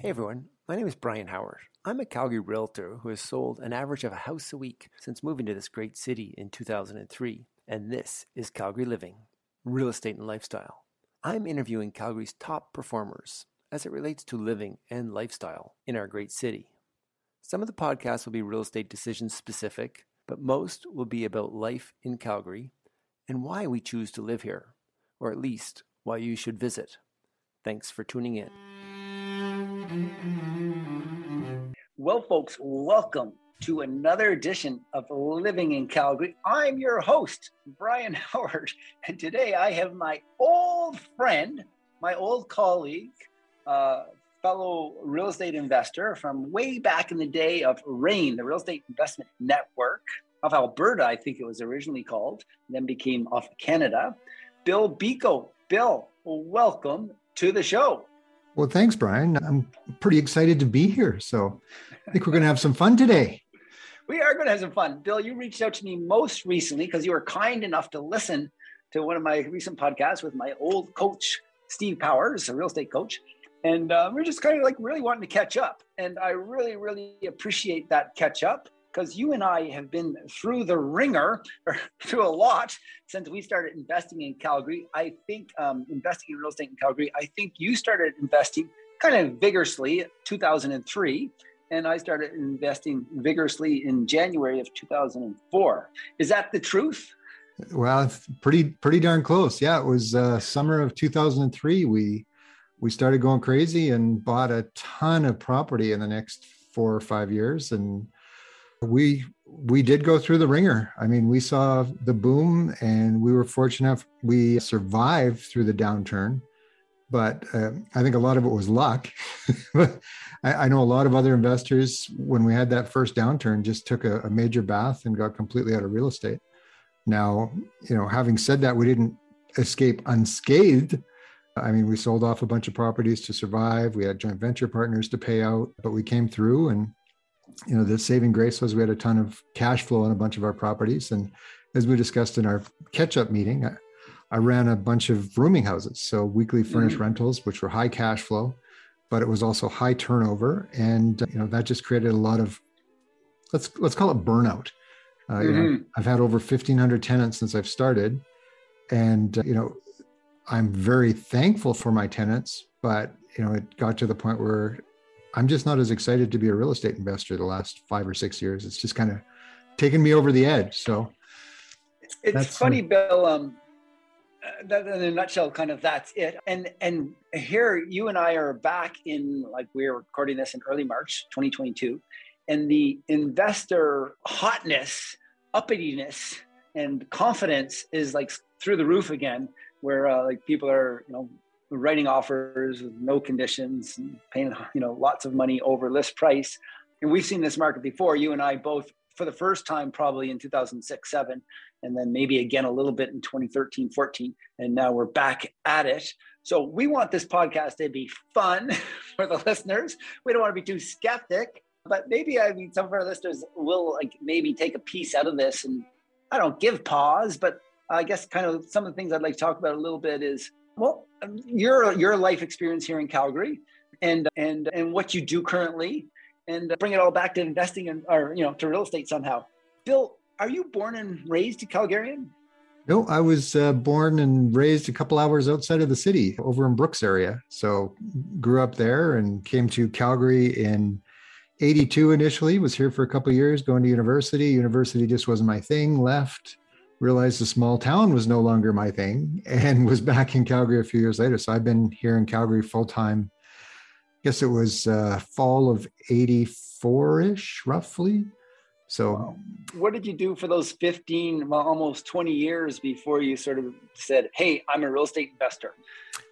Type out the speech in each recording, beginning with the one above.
Hey everyone, my name is Brian Howard. I'm a Calgary realtor who has sold an average of a house a week since moving to this great city in 2003, and this is Calgary Living, Real Estate and Lifestyle. I'm interviewing Calgary's top performers as it relates to living and lifestyle in our great city. Some of the podcasts will be real estate decision specific, but most will be about life in Calgary and why we choose to live here, or at least why you should visit. Thanks for tuning in. Well, folks, welcome to another edition of Living in Calgary. I'm your host, Brian Howard, and today I have my old friend, my old colleague, uh, fellow real estate investor from way back in the day of REIN, the Real Estate Investment Network of Alberta, I think it was originally called, then became of Canada, Bill Bico. Bill, welcome to the show. Well, thanks, Brian. I'm pretty excited to be here. So I think we're going to have some fun today. We are going to have some fun. Bill, you reached out to me most recently because you were kind enough to listen to one of my recent podcasts with my old coach, Steve Powers, a real estate coach. And uh, we're just kind of like really wanting to catch up. And I really, really appreciate that catch up because you and I have been through the ringer through a lot since we started investing in Calgary. I think um, investing in real estate in Calgary, I think you started investing kind of vigorously 2003 and I started investing vigorously in January of 2004. Is that the truth? Well, pretty pretty darn close. Yeah, it was uh, summer of 2003. We we started going crazy and bought a ton of property in the next four or five years, and we we did go through the ringer. I mean, we saw the boom, and we were fortunate enough we survived through the downturn. But uh, I think a lot of it was luck. I, I, know a lot of other investors, when we had that first downturn, just took a, a major bath and got completely out of real estate. Now, you know, having said that, we didn't escape unscathed. I mean, we sold off a bunch of properties to survive. We had joint venture partners to pay out, but we came through and you know, the saving grace was we had a ton of cash flow on a bunch of our properties. And as we discussed in our catch up meeting, I, I, ran a bunch of rooming houses. So weekly furnished mm-hmm. rentals, which were high cash flow, but it was also high turnover. And, you know, that just created a lot of, let's, let's call it burnout. Uh, mm-hmm. you know, mm-hmm. I've had over 1500 tenants since I've started. And, uh, you know, I'm very thankful for my tenants, but, you know, it got to the point where I'm just not as excited to be a real estate investor the last five or six years. It's just kind of taken me over the edge. So it's funny, Bill. Um, that, in a nutshell, kind of that's it. And and here you and I are back in like we're recording this in early March 2022, and the investor hotness, uppityness, and confidence is like through the roof again. Where uh, like people are you know writing offers with no conditions and paying you know lots of money over list price. And we've seen this market before you and i both for the first time probably in 2006 7 and then maybe again a little bit in 2013 14 and now we're back at it. So we want this podcast to be fun for the listeners. We don't want to be too skeptic but maybe i mean some of our listeners will like maybe take a piece out of this and i don't give pause but i guess kind of some of the things i'd like to talk about a little bit is well, your your life experience here in Calgary, and and and what you do currently, and bring it all back to investing in, or you know, to real estate somehow. Bill, are you born and raised a Calgarian? No, I was uh, born and raised a couple hours outside of the city, over in Brooks area. So grew up there and came to Calgary in 82 initially was here for a couple years going to university university just wasn't my thing left realized the small town was no longer my thing and was back in Calgary a few years later. So I've been here in Calgary full time. I guess it was uh, fall of 84 ish, roughly. So, what did you do for those 15, well, almost 20 years before you sort of said, Hey, I'm a real estate investor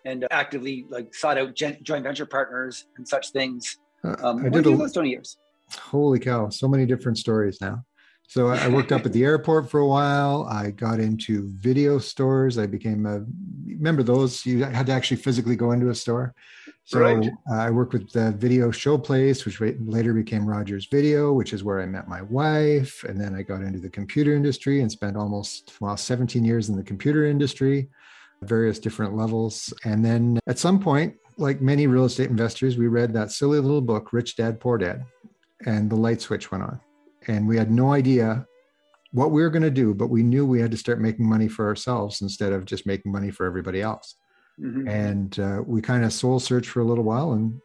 and actively like sought out joint venture partners and such things? Uh, um, I did a, those 20 years? Holy cow, so many different stories now. So I worked up at the airport for a while. I got into video stores. I became a remember those. You had to actually physically go into a store. So right. I worked with the Video Showplace, which later became Rogers Video, which is where I met my wife. And then I got into the computer industry and spent almost well 17 years in the computer industry, various different levels. And then at some point, like many real estate investors, we read that silly little book, Rich Dad Poor Dad, and the light switch went on. And we had no idea what we were going to do, but we knew we had to start making money for ourselves instead of just making money for everybody else. Mm-hmm. And uh, we kind of soul searched for a little while, and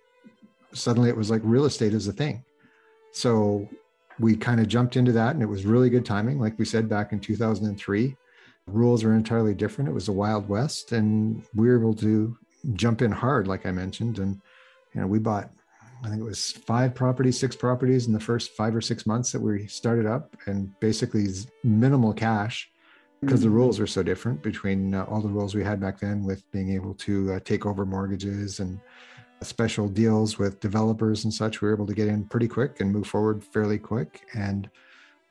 suddenly it was like real estate is a thing. So we kind of jumped into that, and it was really good timing. Like we said back in 2003, rules were entirely different. It was the Wild West, and we were able to jump in hard, like I mentioned. And you know, we bought, I think it was five properties, six properties in the first five or six months that we started up, and basically minimal cash because the mm-hmm. rules are so different between uh, all the rules we had back then with being able to uh, take over mortgages and special deals with developers and such. We were able to get in pretty quick and move forward fairly quick and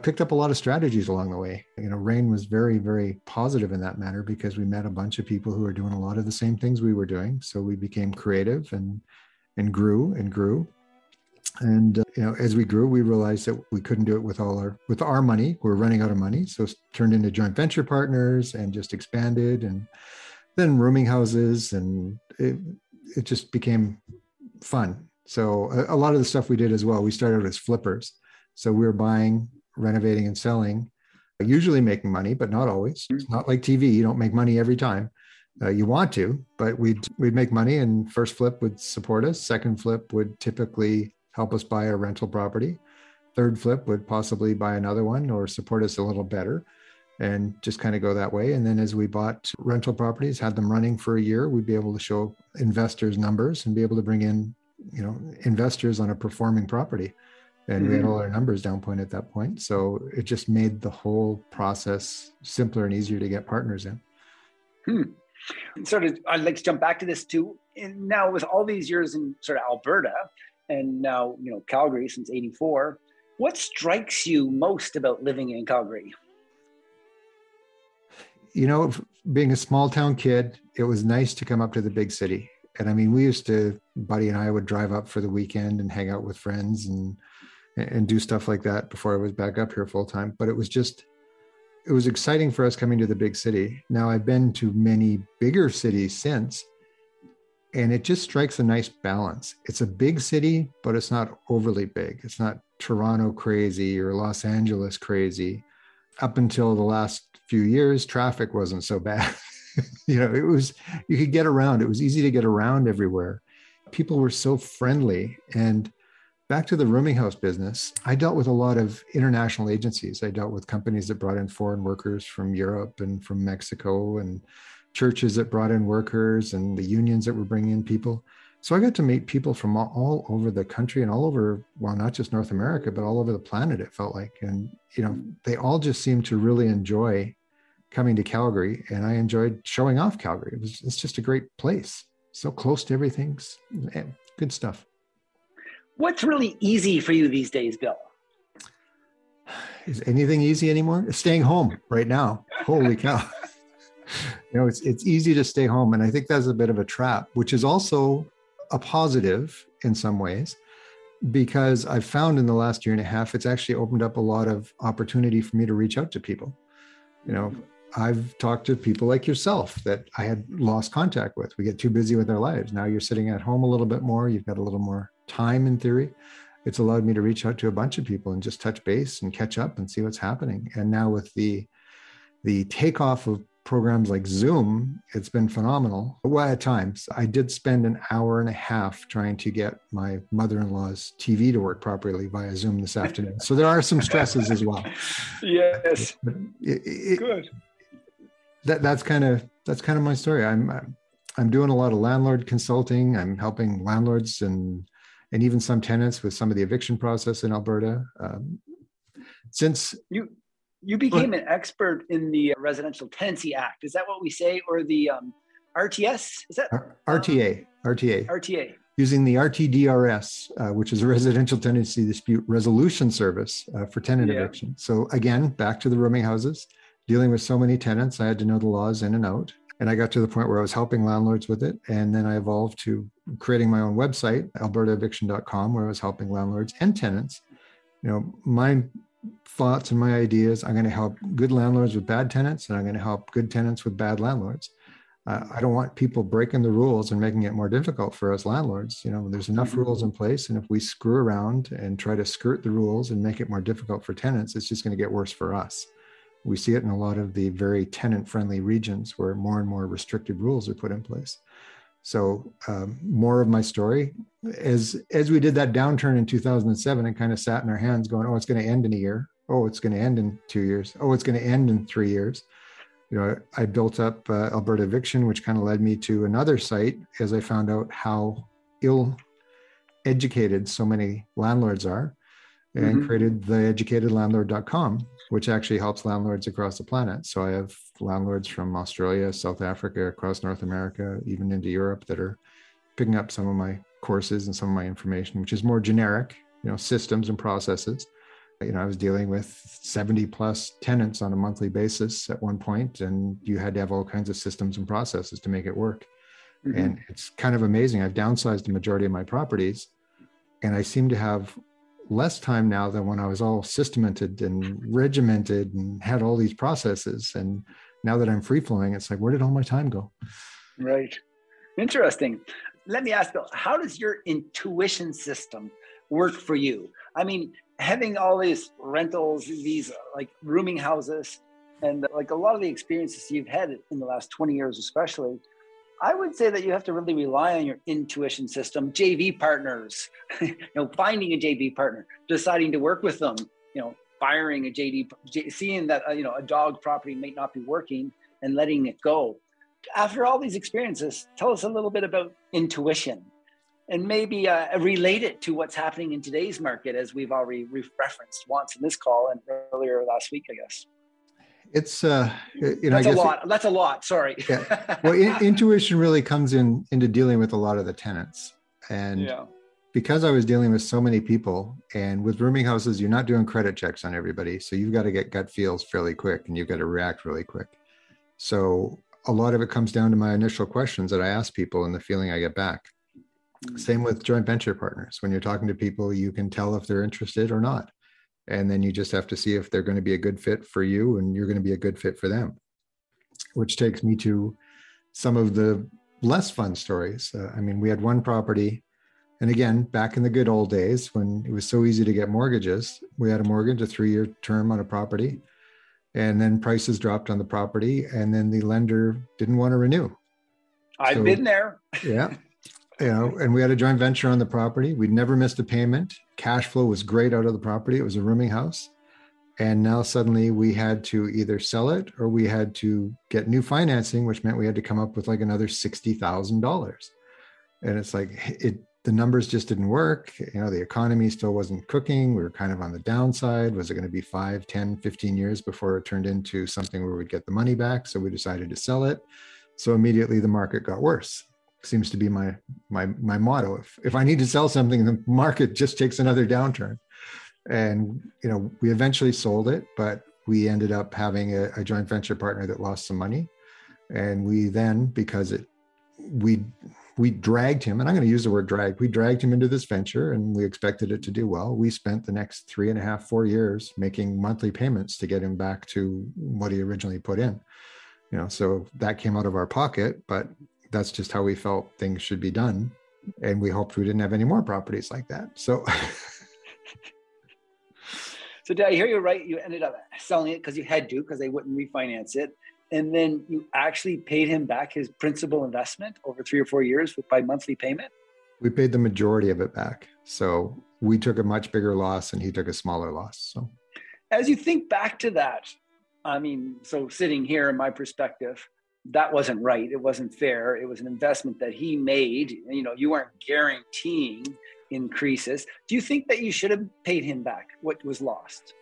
picked up a lot of strategies along the way. You know, REIN was very, very positive in that matter because we met a bunch of people who were doing a lot of the same things we were doing. So we became creative and and grew and grew. And uh, you know, as we grew, we realized that we couldn't do it with all our with our money. We we're running out of money, so turned into joint venture partners and just expanded. And then rooming houses, and it, it just became fun. So a, a lot of the stuff we did as well, we started as flippers. So we were buying, renovating, and selling, usually making money, but not always. It's not like TV; you don't make money every time. Uh, you want to, but we'd we'd make money, and first flip would support us. Second flip would typically help us buy a rental property. Third flip would possibly buy another one or support us a little better and just kind of go that way. And then as we bought rental properties, had them running for a year, we'd be able to show investors numbers and be able to bring in, you know, investors on a performing property. And mm-hmm. we had all mm-hmm. our numbers down point at that point. So it just made the whole process simpler and easier to get partners in. Hmm. Sort of, I'd like to jump back to this too. And now, with all these years in sort of Alberta, and now you know Calgary since '84, what strikes you most about living in Calgary? you know, being a small town kid, it was nice to come up to the big city. And I mean, we used to, Buddy and I would drive up for the weekend and hang out with friends and and do stuff like that before I was back up here full time. But it was just, it was exciting for us coming to the big city. Now I've been to many bigger cities since, and it just strikes a nice balance. It's a big city, but it's not overly big. It's not Toronto crazy or Los Angeles crazy. Up until the last few years, traffic wasn't so bad. you know, it was, you could get around. It was easy to get around everywhere. People were so friendly. And back to the rooming house business, I dealt with a lot of international agencies. I dealt with companies that brought in foreign workers from Europe and from Mexico and churches that brought in workers and the unions that were bringing in people. So I got to meet people from all, over the country and all over, well, not just North America, but all over the planet, it felt like. And, you know, they all just seemed to really enjoy coming to Calgary, and I enjoyed showing off Calgary. It was it's just a great place, so close to everything. Eh, good stuff. What's really easy for you these days, Bill? Is anything easy anymore? Staying home right now. Holy cow. you know, it's it's easy to stay home. And I think that's a bit of a trap, which is also a positive in some ways, because I've found in the last year and a half, it's actually opened up a lot of opportunity for me to reach out to people. You know, I've talked to people like yourself that I had lost contact with. We get too busy with our lives. Now you're sitting at home a little bit more. You've got a little more time in theory. It's allowed me to reach out to a bunch of people and just touch base and catch up and see what's happening. And now with the the takeoff of programs like Zoom, it's been phenomenal. Well, at times, I did spend an hour and a half trying to get my mother in law's TV to work properly via Zoom this afternoon. So there are some stresses as well. Yes. It, it, Good that that's kind of that's kind of my story. I'm I'm doing a lot of landlord consulting. I'm helping landlords and and even some tenants with some of the eviction process in Alberta. Um, since you you became an expert in the Residential Tenancy Act, is that what we say, or the um, RTS? Is that RTA? RTA. RTA. Using the RTDRS, uh, which is a Residential Tenancy Dispute Resolution Service uh, for tenant yeah. eviction. So again, back to the rooming houses dealing with so many tenants, I had to know the laws in and out. And I got to the point where I was helping landlords with it. And then I evolved to creating my own website, albertaeviction.com, where I was helping landlords and tenants. You know, my thoughts and my ideas, I'm going to help good landlords with bad tenants, and I'm going to help good tenants with bad landlords. uh, I don't want people breaking the rules and making it more difficult for us landlords. You know, there's enough mm-hmm. rules in place, and if we screw around and try to skirt the rules and make it more difficult for tenants, it's just going to get worse for us. We see it in a lot of the very tenant-friendly regions where more and more restrictive rules are put in place. So, um, more of my story as as we did that downturn in 2007, it kind of sat in our hands, going, "Oh, it's going to end in a year. Oh, it's going to end in two years. Oh, it's going to end in three years." you know, I built up uh, Alberta Eviction, which kind of led me to another site as I found out how ill educated so many landlords are and mm-hmm. created the educatedlandlord.com, which actually helps landlords across the planet. So I have landlords from Australia, South Africa, across North America, even into Europe that are picking up some of my courses and some of my information, which is more generic, you know, systems and processes you know, I was dealing with 70 plus tenants on a monthly basis at one point, and you had to have all kinds of systems and processes to make it work. Mm-hmm. And it's kind of amazing. I've downsized the majority of my properties, and I seem to have less time now than when I was all systemated and regimented and had all these processes. And now that I'm free flowing, it's like, where did all my time go? Right. Interesting. Let me ask Bill, how does your intuition system work for you? I mean, having all these rentals, these like rooming houses, and like a lot of the experiences you've had in the last 20 years, especially, I would say that you have to really rely on your intuition system, JV partners, you know, finding a JV partner, deciding to work with them, you know, firing a JV, seeing that, uh, you know, a dog property may not be working and letting it go. After all these experiences, tell us a little bit about intuition and maybe uh, relate it to what's happening in today's market, as we've already referenced once in this call and earlier last week, I guess. It's uh, Uh, you know, that's a lot. It, that's a lot. Sorry. yeah. Well, in, intuition really comes in into dealing with a lot of the tenants, and yeah. because I was dealing with so many people, and with rooming houses, you're not doing credit checks on everybody, so you've got to get gut feels fairly quick, and you've got to react really quick. So a lot of it comes down to my initial questions that I ask people and the feeling I get back. Mm. Same with joint venture partners. When you're talking to people, you can tell if they're interested or not. And then you just have to see if they're going to be a good fit for you and you're going to be a good fit for them. Which takes me to some of the less fun stories. Uh, I mean, we had one property, and again, back in the good old days when it was so easy to get mortgages, we had a mortgage, a three year term on a property. And then prices dropped on the property, and then the lender didn't want to renew. I've so, been there. yeah. you know, and we had a joint venture on the property. We'd never missed a payment. Cash flow was great out of the property. It was a rooming house. And now suddenly we had to either sell it or we had to get new financing, which meant we had to come up with like another $60,000. And it's like, it, the numbers just didn't work. You know, the economy still wasn't cooking. We were kind of on the downside. Was it going to be 5, 10, 15 years before it turned into something where we'd get the money back? So we decided to sell it. So immediately the market got worse seems to be my my my motto. If if I need to sell something, the market just takes another downturn. And you know, we eventually sold it, but we ended up having a, a joint venture partner that lost some money. And we then, because it we we dragged him, and I'm going to use the word drag. We dragged him into this venture, and we expected it to do well. We spent the next three and a half, four years making monthly payments to get him back to what he originally put in. You know, so that came out of our pocket, but that's just how we felt things should be done. And we hoped we didn't have any more properties like that. So So did I hear you right? You ended up selling it because you had to, because they wouldn't refinance it. And then you actually paid him back his principal investment over three or four years by monthly payment? We paid the majority of it back. So we took a much bigger loss and he took a smaller loss. So as you think back to that, I mean, so sitting here in my perspective, that wasn't right. It wasn't fair. It was an investment that he made. You know, you weren't guaranteeing increases. Do you think that you should have paid him back what was lost?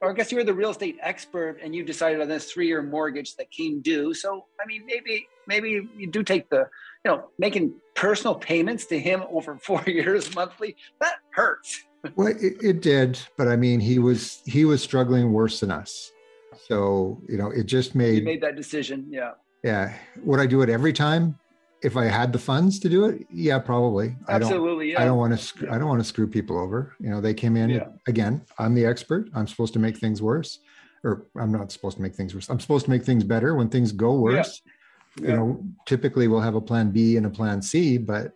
Or I guess you were the real estate expert and you decided on this three-year mortgage that came due. So I mean, maybe maybe you do take the, you know, making personal payments to him over four years monthly. That hurts. well, it, it did, but I mean, he was he was struggling worse than us. So, you know, it just made you made that decision. Yeah. Yeah. Would I do it every time? If I had the funds to do it, yeah, probably. Absolutely. I don't, yeah. I don't want to. Yeah. I don't want to screw people over. You know, they came in yeah. again. I'm the expert. I'm supposed to make things worse, or I'm not supposed to make things worse. I'm supposed to make things better when things go worse. you know, typically we'll have a plan B and a plan C, but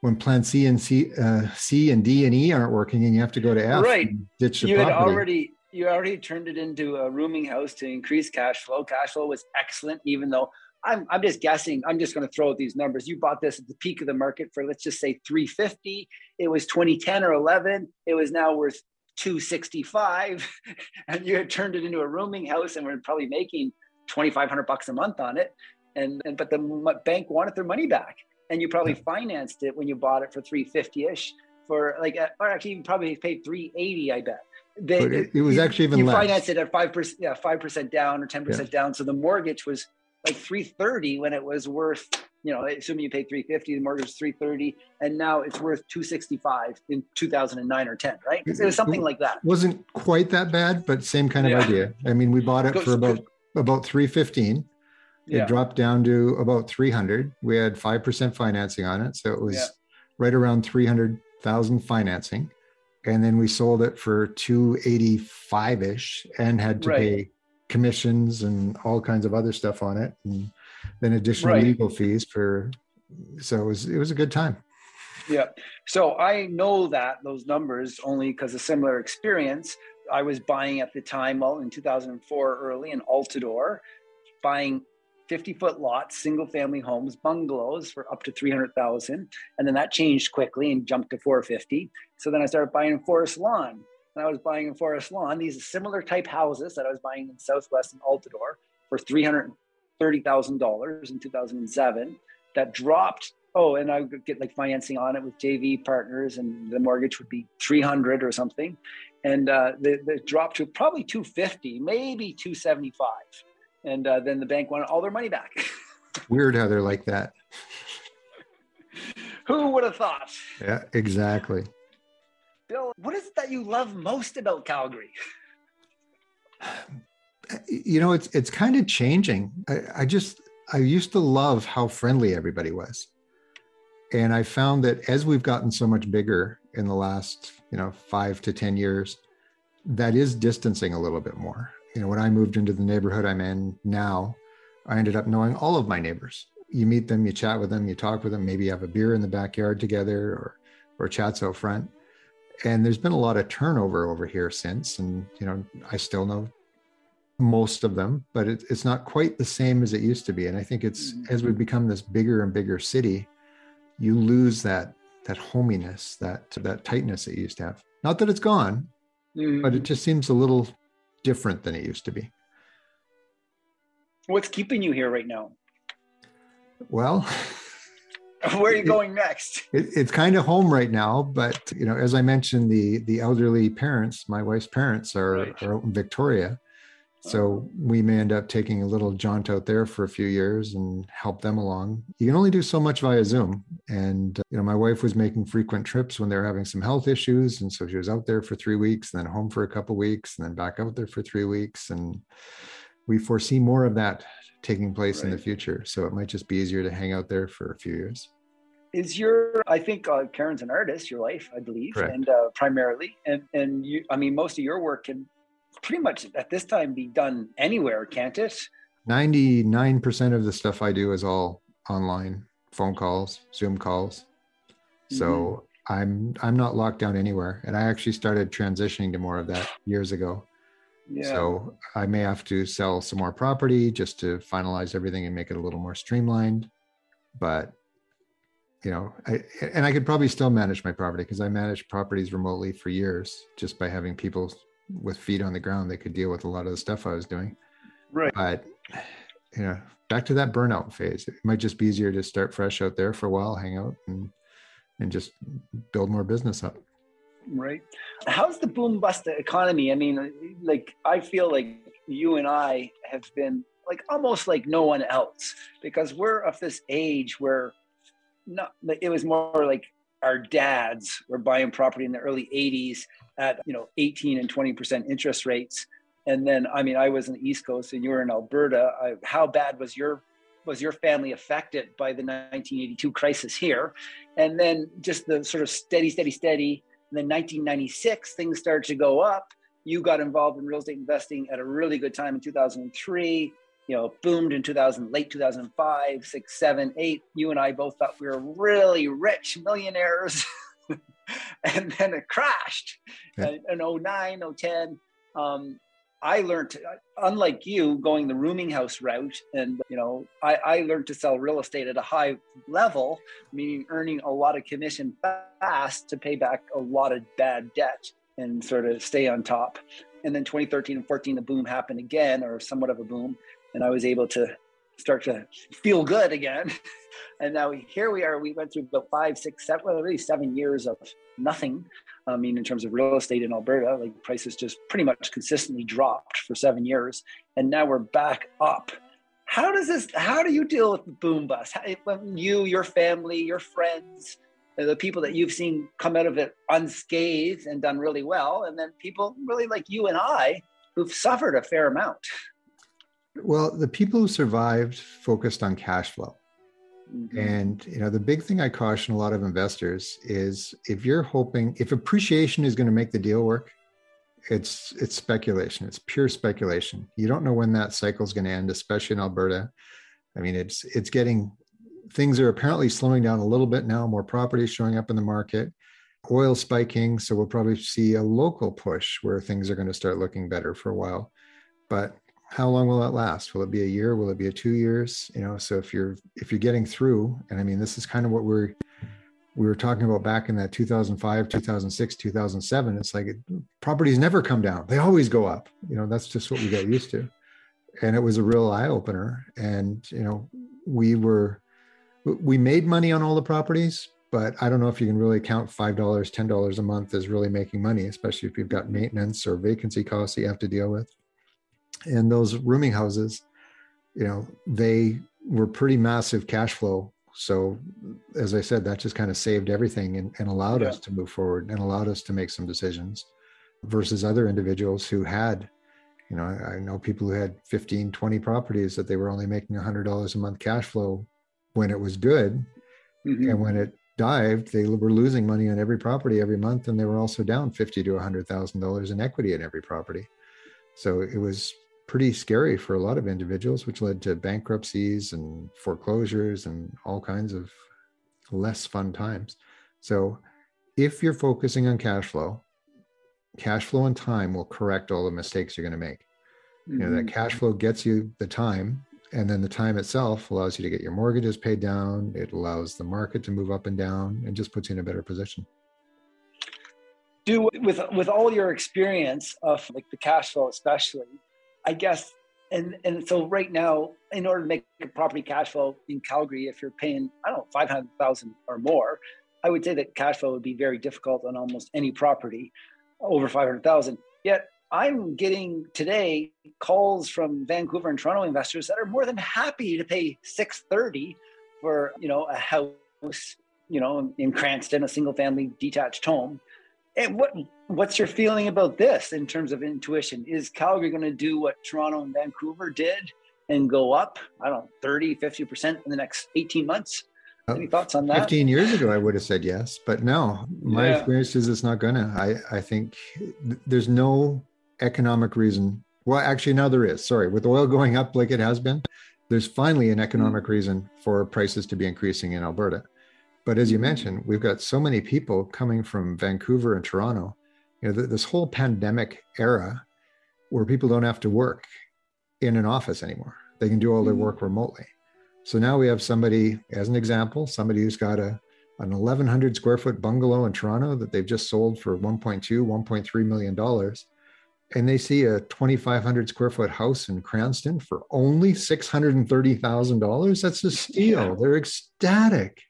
when plan C and C, uh, C and D and E aren't working, and you have to go to F, right? Ditch the you had already you already turned it into a rooming house to increase cash flow. Cash flow was excellent, even though I'm I'm just guessing. I'm just going to throw out these numbers. You bought this at the peak of the market for let's just say 350. It was 2010 or 11. It was now worth 265, and you had turned it into a rooming house, and we're probably making 2,500 bucks a month on it. And, and but the bank wanted their money back, and you probably financed it when you bought it for 350 ish for like, uh, or actually you probably paid 380. I bet. They, it, it, was you, actually even less. you less. financed it at five percent, yeah, five percent down or ten percent yeah. down. So the mortgage was like three thirty when it was worth, you know, assuming you paid three fifty, the mortgage was three thirty, and now it's worth two sixty five in two thousand and nine or ten, right? It was something like that. Wasn't quite that bad, but same kind of yeah. idea. I mean, we bought it for about about three fifteen. It dropped down to about three hundred. We had five percent financing on it, so it was right around three hundred thousand financing and then we sold it for 285 ish and had to right. pay commissions and all kinds of other stuff on it and then additional right. legal fees for so it was it was a good time yeah so i know that those numbers only because a similar experience i was buying at the time well in 2004 early in Altadore buying 50 foot lots, single family homes, bungalows for up to 300,000. And then that changed quickly and jumped to 450. So then I started buying in Forest Lawn. And I was buying in Forest Lawn these similar type houses that I was buying in Southwest and Altadore for $330,000 in 2007 that dropped. Oh, and I would get like financing on it with JV partners, and the mortgage would be 300 or something. And uh, the, the dropped to probably 250, maybe 275 and uh, then the bank wanted all their money back. Weird how they're like that. Who would have thought? Yeah, exactly. Bill, what is it that you love most about Calgary? You know, it's it's kind of changing. I, I just I used to love how friendly everybody was. And I found that as we've gotten so much bigger in the last, you know, five to 10 years, that is distancing a little bit more you know, when I moved into the neighborhood I'm in now, I ended up knowing all of my neighbors. You meet them, you chat with them, you talk with them, maybe you have a beer in the backyard together or or chats out front. And there's been a lot of turnover over here since. And, you know, I still know most of them, but it, it's not quite the same as it used to be. And I think it's mm-hmm. as we become this bigger and bigger city, you lose that that hominess, that that tightness that you used to have. Not that it's gone, mm-hmm. but it just seems a little different than it used to be. What's keeping you here right now? Well, where are you going next? It, it's kind of home right now, but you know, as I mentioned, the the elderly parents, my wife's parents, are, right. are in Victoria, uh-huh. so we may end up taking a little jaunt out there for a few years and help them along. You can only do so much via Zoom. And, you know, my wife was making frequent trips when they were having some health issues. And so she was out there for three weeks, and then home for a couple weeks, and then back out there for three weeks. And we foresee more of that taking place right. in the future. So it might just be easier to hang out there for a few years is your i think uh, karen's an artist your wife i believe Correct. and uh, primarily and and you i mean most of your work can pretty much at this time be done anywhere, can't it? 99% of the stuff I do is all online, phone calls, Zoom calls. So mm-hmm. I'm I'm not locked down anywhere. And I actually started transitioning to more of that years ago. Yeah. So I may have to sell some more property just to finalize everything and make it a little more streamlined. But you know, I, and I could probably still manage my property because I managed properties remotely for years just by having people with feet on the ground, that could deal with a lot of the stuff I was doing. Right. But you know, back to that burnout phase. It might just be easier to start fresh out there for a while, hang out and and just build more business up. Right. How's the boom bust economy? I mean, like I feel like you and I have been like almost like no one else because we're of this age where not it was more like our dads were buying property in the early 80s at you know 18 and 20 percent interest rates and then i mean i was in the east coast and you were in alberta I, how bad was your was your family affected by the 1982 crisis here and then just the sort of steady steady steady and then 1996 things started to go up you got involved in real estate investing at a really good time in 2003 you know, boomed in 2000, late 2005, six, seven, eight. You and I both thought we were really rich millionaires. and then it crashed yeah. in 09, 010. Um, I learned, unlike you, going the rooming house route, and you know, I, I learned to sell real estate at a high level, meaning earning a lot of commission fast to pay back a lot of bad debt and sort of stay on top. And then 2013 and 14, the boom happened again, or somewhat of a boom, and I was able to start to feel good again. and now here we are. We went through about five, six, seven, really seven years of nothing. I mean, in terms of real estate in Alberta, like prices just pretty much consistently dropped for seven years, and now we're back up. How does this? How do you deal with the boom bust? How, you, your family, your friends, uh, the people that you've seen come out of it unscathed and done really well, and then people really like you and I who've suffered a fair amount. Well, the people who survived focused on cash flow. Mm-hmm. And you know, the big thing I caution a lot of investors is if you're hoping if appreciation is going to make the deal work, it's it's speculation. It's pure speculation. You don't know when that cycle is going to end, especially in Alberta. I mean, it's it's getting things are apparently slowing down a little bit now. More properties showing up in the market, oil spiking, so we'll probably see a local push where things are going to start looking better for a while. But how long will that last? Will it be a year? Will it be a two years? You know so if you're if you're getting through and i mean this is kind of what we're we were talking about back in that 2005 2006 2007 it's like properties never come down. They always go up. You know that's just what we got used to. And it was a real eye opener. And you know we were we made money on all the properties but i don't know if you can really count $5 $10 a month as really making money especially if you've got maintenance or vacancy costs that you have to deal with and those rooming houses you know they were pretty massive cash flow so as i said that just kind of saved everything and, and allowed yeah. us to move forward and allowed us to make some decisions versus other individuals who had you know i, I know people who had 15 20 properties that they were only making $100 a month cash flow when it was good mm-hmm. and when it dived they were losing money on every property every month and they were also down 50 to $100000 in equity in every property so it was pretty scary for a lot of individuals, which led to bankruptcies and foreclosures and all kinds of less fun times. So, if you're focusing on cash flow, cash flow and time will correct all the mistakes you're going to make. Mm-hmm. You know, that mm-hmm. cash flow gets you the time, and then the time itself allows you to get your mortgages paid down. It allows the market to move up and down and just puts you in a better position. Do with with all your experience of like the cash flow, especially, I guess, and and so right now, in order to make a property cash flow in Calgary, if you're paying, I don't know, five hundred thousand or more, I would say that cash flow would be very difficult on almost any property over five hundred thousand. Yet I'm getting today calls from Vancouver and Toronto investors that are more than happy to pay 630 for, you know, a house, you know, in Cranston, a single family detached home. And what what's your feeling about this in terms of intuition? Is Calgary going to do what Toronto and Vancouver did and go up, I don't know, 30, 50% in the next 18 months? Uh, Any thoughts on that? 15 years ago, I would have said yes, but no, my yeah. experience is it's not gonna. I, I think th- there's no economic reason. Well, actually, now there is. Sorry, with oil going up like it has been, there's finally an economic mm. reason for prices to be increasing in Alberta. But as you mentioned, we've got so many people coming from Vancouver and Toronto. You know, this whole pandemic era where people don't have to work in an office anymore. They can do all their mm-hmm. work remotely. So now we have somebody, as an example, somebody who's got a an 1100 square foot bungalow in Toronto that they've just sold for 1.2, 1.3 million dollars. And they see a 2,500 square foot house in Cranston for only $630,000. That's a steal. Yeah. They're ecstatic.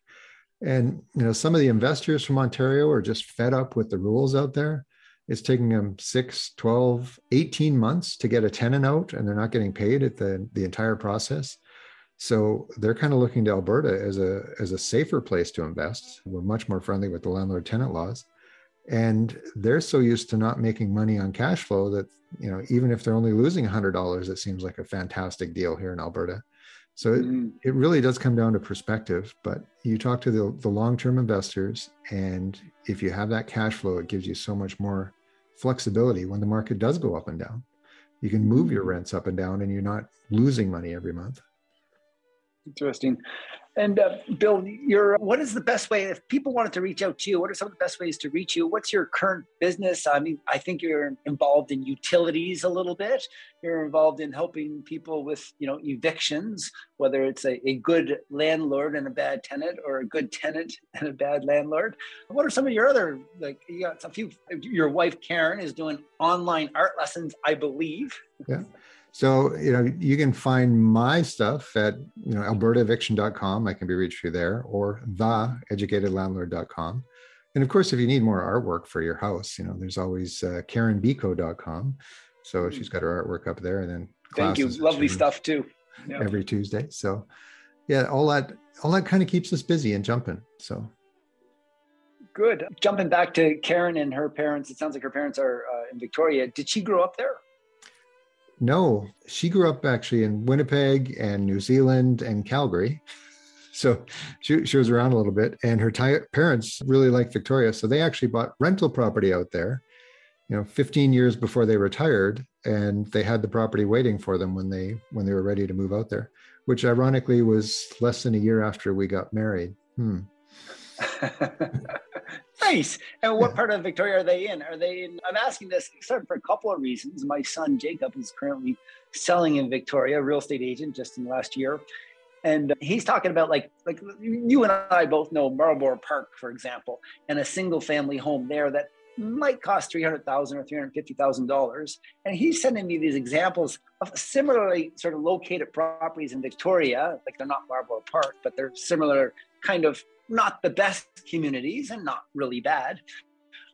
And you know, some of the investors from Ontario are just fed up with the rules out there. It's taking them 6, 12, 18 months to get a tenant out and they're not getting paid at the, the entire process. So they're kind of looking to Alberta as a as a safer place to invest. We're much more friendly with the landlord tenant laws. And they're so used to not making money on cash flow that, you know, even if they're only losing $100, it seems like a fantastic deal here in Alberta. So it, mm. it really does come down to perspective, but you talk to the, the long-term investors and if you have that cash flow, it gives you so much more flexibility when the market does go up and down. you can move your rents up and down and you're not losing money every month interesting and uh, Bill, what is the best way if people wanted to reach out to you? What are some of the best ways to reach you? What's your current business? I mean, I think you're involved in utilities a little bit. You're involved in helping people with you know evictions, whether it's a, a good landlord and a bad tenant, or a good tenant and a bad landlord. What are some of your other like? You got a few. Your wife Karen is doing online art lessons, I believe. Yeah. So, you know, you can find my stuff at, you know, albertaeviction.com. I can be reached through there or theeducatedlandlord.com. And of course, if you need more artwork for your house, you know, there's always uh, karenbico.com. So hmm. she's got her artwork up there and then thank you. Lovely stuff too. Yep. Every Tuesday. So yeah, all that, all that kind of keeps us busy and jumping. So good. Jumping back to Karen and her parents, it sounds like her parents are uh, in Victoria. Did she grow up there? No, she grew up actually in Winnipeg and New Zealand and Calgary. So she, she was around a little bit, and her parents really liked Victoria. So they actually bought rental property out there, you know, 15 years before they retired, and they had the property waiting for them when they when they were ready to move out there. Which ironically was less than a year after we got married. Hmm. nice. And what part of Victoria are they in? Are they in? I'm asking this for a couple of reasons. My son Jacob is currently selling in Victoria, real estate agent, just in the last year. And uh, he's talking about like like you and I both know Marlborough Park, for example, and a single family home there that might cost three hundred thousand or three hundred fifty thousand dollars. And he's sending me these examples of similarly sort of located properties in Victoria, like they're not Marlborough Park, but they're similar kind of not the best communities and not really bad.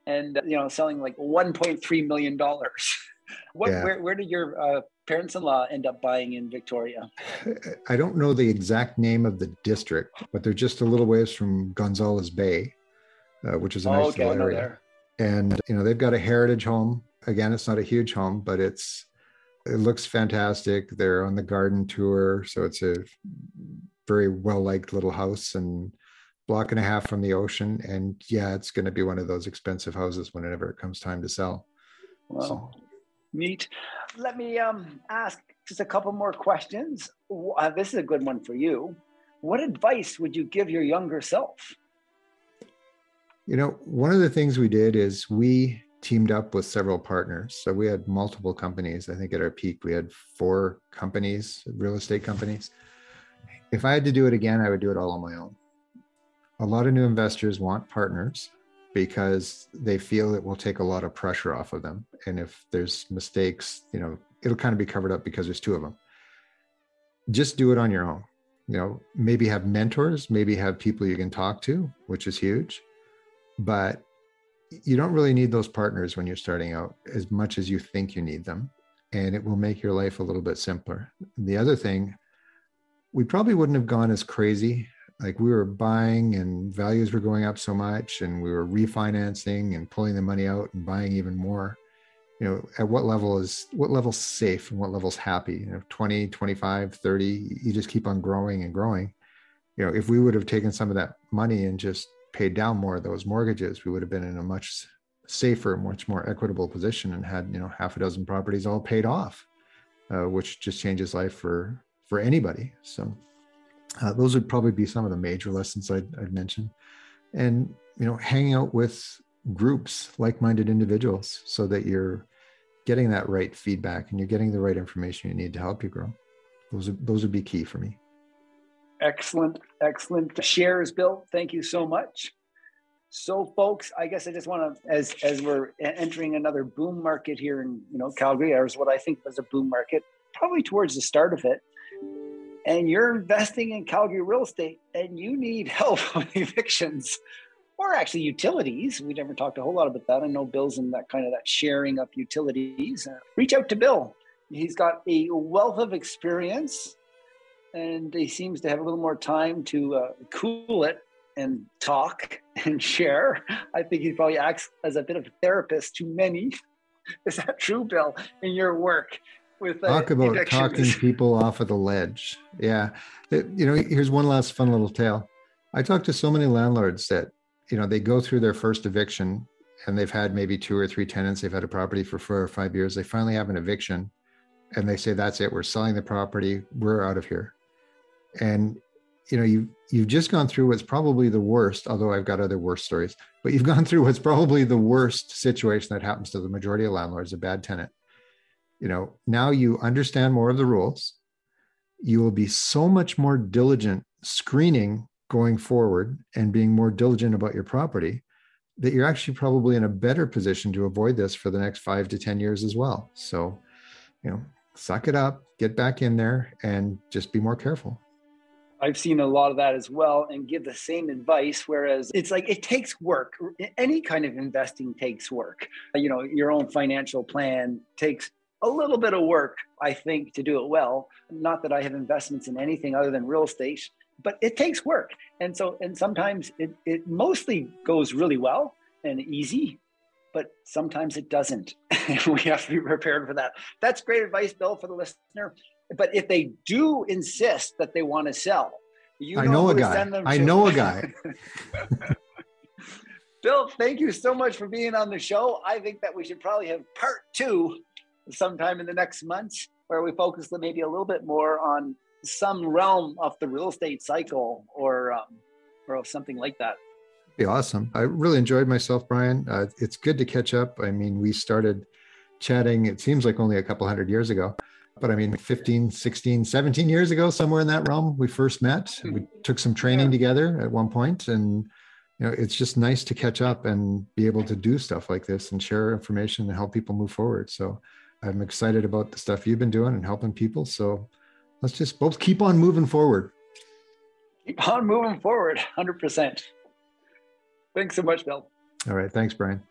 And, you know, selling like $1.3 million. what, yeah. where, where did your uh, parents-in-law end up buying in Victoria? I don't know the exact name of the district, but they're just a little ways from Gonzales Bay, uh, which is a nice oh, okay, little area. And you know they've got a heritage home. Again, it's not a huge home, but it's it looks fantastic. They're on the garden tour, so it's a very well liked little house, and block and a half from the ocean. And yeah, it's going to be one of those expensive houses whenever it comes time to sell. Well, so. neat. Let me um, ask just a couple more questions. Uh, this is a good one for you. What advice would you give your younger self? You know, one of the things we did is we teamed up with several partners. So we had multiple companies. I think at our peak, we had four companies, real estate companies. If I had to do it again, I would do it all on my own a lot of new investors want partners because they feel it will take a lot of pressure off of them. And if there's mistakes, you know, it'll kind of be covered up because there's two of them. Just do it on your own. You know, maybe have mentors, maybe have people you can talk to, which is huge. But you don't really need those partners when you're starting out as much as you think you need them. And it will make your life a little bit simpler. The other thing, we probably wouldn't have gone as crazy like we were buying and values were going up so much and we were refinancing and pulling the money out and buying even more. You know at what level is what level's safe and what level's happy? You know 20 25 30 you just keep on growing and growing. You know if we would have taken some of that money and just paid down more of those mortgages we would have been in a much safer much more equitable position and had you know half a dozen properties all paid off uh, which just changes life for for anybody so uh, those would probably be some of the major lessons I'd, I'd mention. And, you know, hanging out with groups, like minded individuals, so that you're getting that right feedback and you're getting the right information you need to help you grow. Those, are, those would be key for me. Excellent, excellent shares, Bill. Thank you so much. So, folks, I guess I just want to, as as we're entering another boom market here in you know Calgary, or is what I think was a boom market, probably towards the start of it and you're investing in Calgary real estate and you need help with evictions or actually utilities. We never talked a whole lot about that. I know Bill's in that kind of that sharing of utilities. Uh, reach out to Bill. He's got a wealth of experience and he seems to have a little more time to uh, cool it and talk and share. I think he probably acts as a bit of a therapist to many. Is that true, Bill, in your work? With uh, talk about talking people off of the ledge. Yeah, it, you know, here's one last fun little tale. I talk to so many landlords that you know they go through their first eviction and they've had maybe two or three tenants. They've had a property for four or five years. They finally have an eviction, and they say that's it we're selling the property we're out of here and you know you you've just gone through what's probably the worst although i've got other worse stories but you've gone through what's probably the worst situation that happens to the majority of landlords a bad tenant you know now you understand more of the rules you will be so much more diligent screening going forward and being more diligent about your property that you're actually probably in a better position to avoid this for the next five to 10 years as well. So, you know, suck it up, get back in there, and just be more careful. I've seen a lot of that as well and give the same advice. Whereas it's like it takes work. Any kind of investing takes work. You know, your own financial plan takes a little bit of work, I think, to do it well. Not that I have investments in anything other than real estate but it takes work. And so, and sometimes it, it mostly goes really well and easy, but sometimes it doesn't. we have to be prepared for that. That's great advice, Bill, for the listener. But if they do insist that they want to sell, you I know a guy. I know a guy. Bill, thank you so much for being on the show. I think that we should probably have part two sometime in the next months where we focus maybe a little bit more on some realm of the real estate cycle or um, or something like that. Be awesome. I really enjoyed myself, Brian. Uh, it's good to catch up. I mean, we started chatting, it seems like only a couple hundred years ago, but I mean, 15, 16, 17 years ago, somewhere in that realm, we first met. We hmm. took some training yeah. together at one point and you know, it's just nice to catch up and be able to do stuff like this and share information and help people move forward. So I'm excited about the stuff you've been doing and helping people. So let's just both keep on moving forward. Keep on moving forward, 100%. Thanks so much, Bill. All right. Thanks, Brian.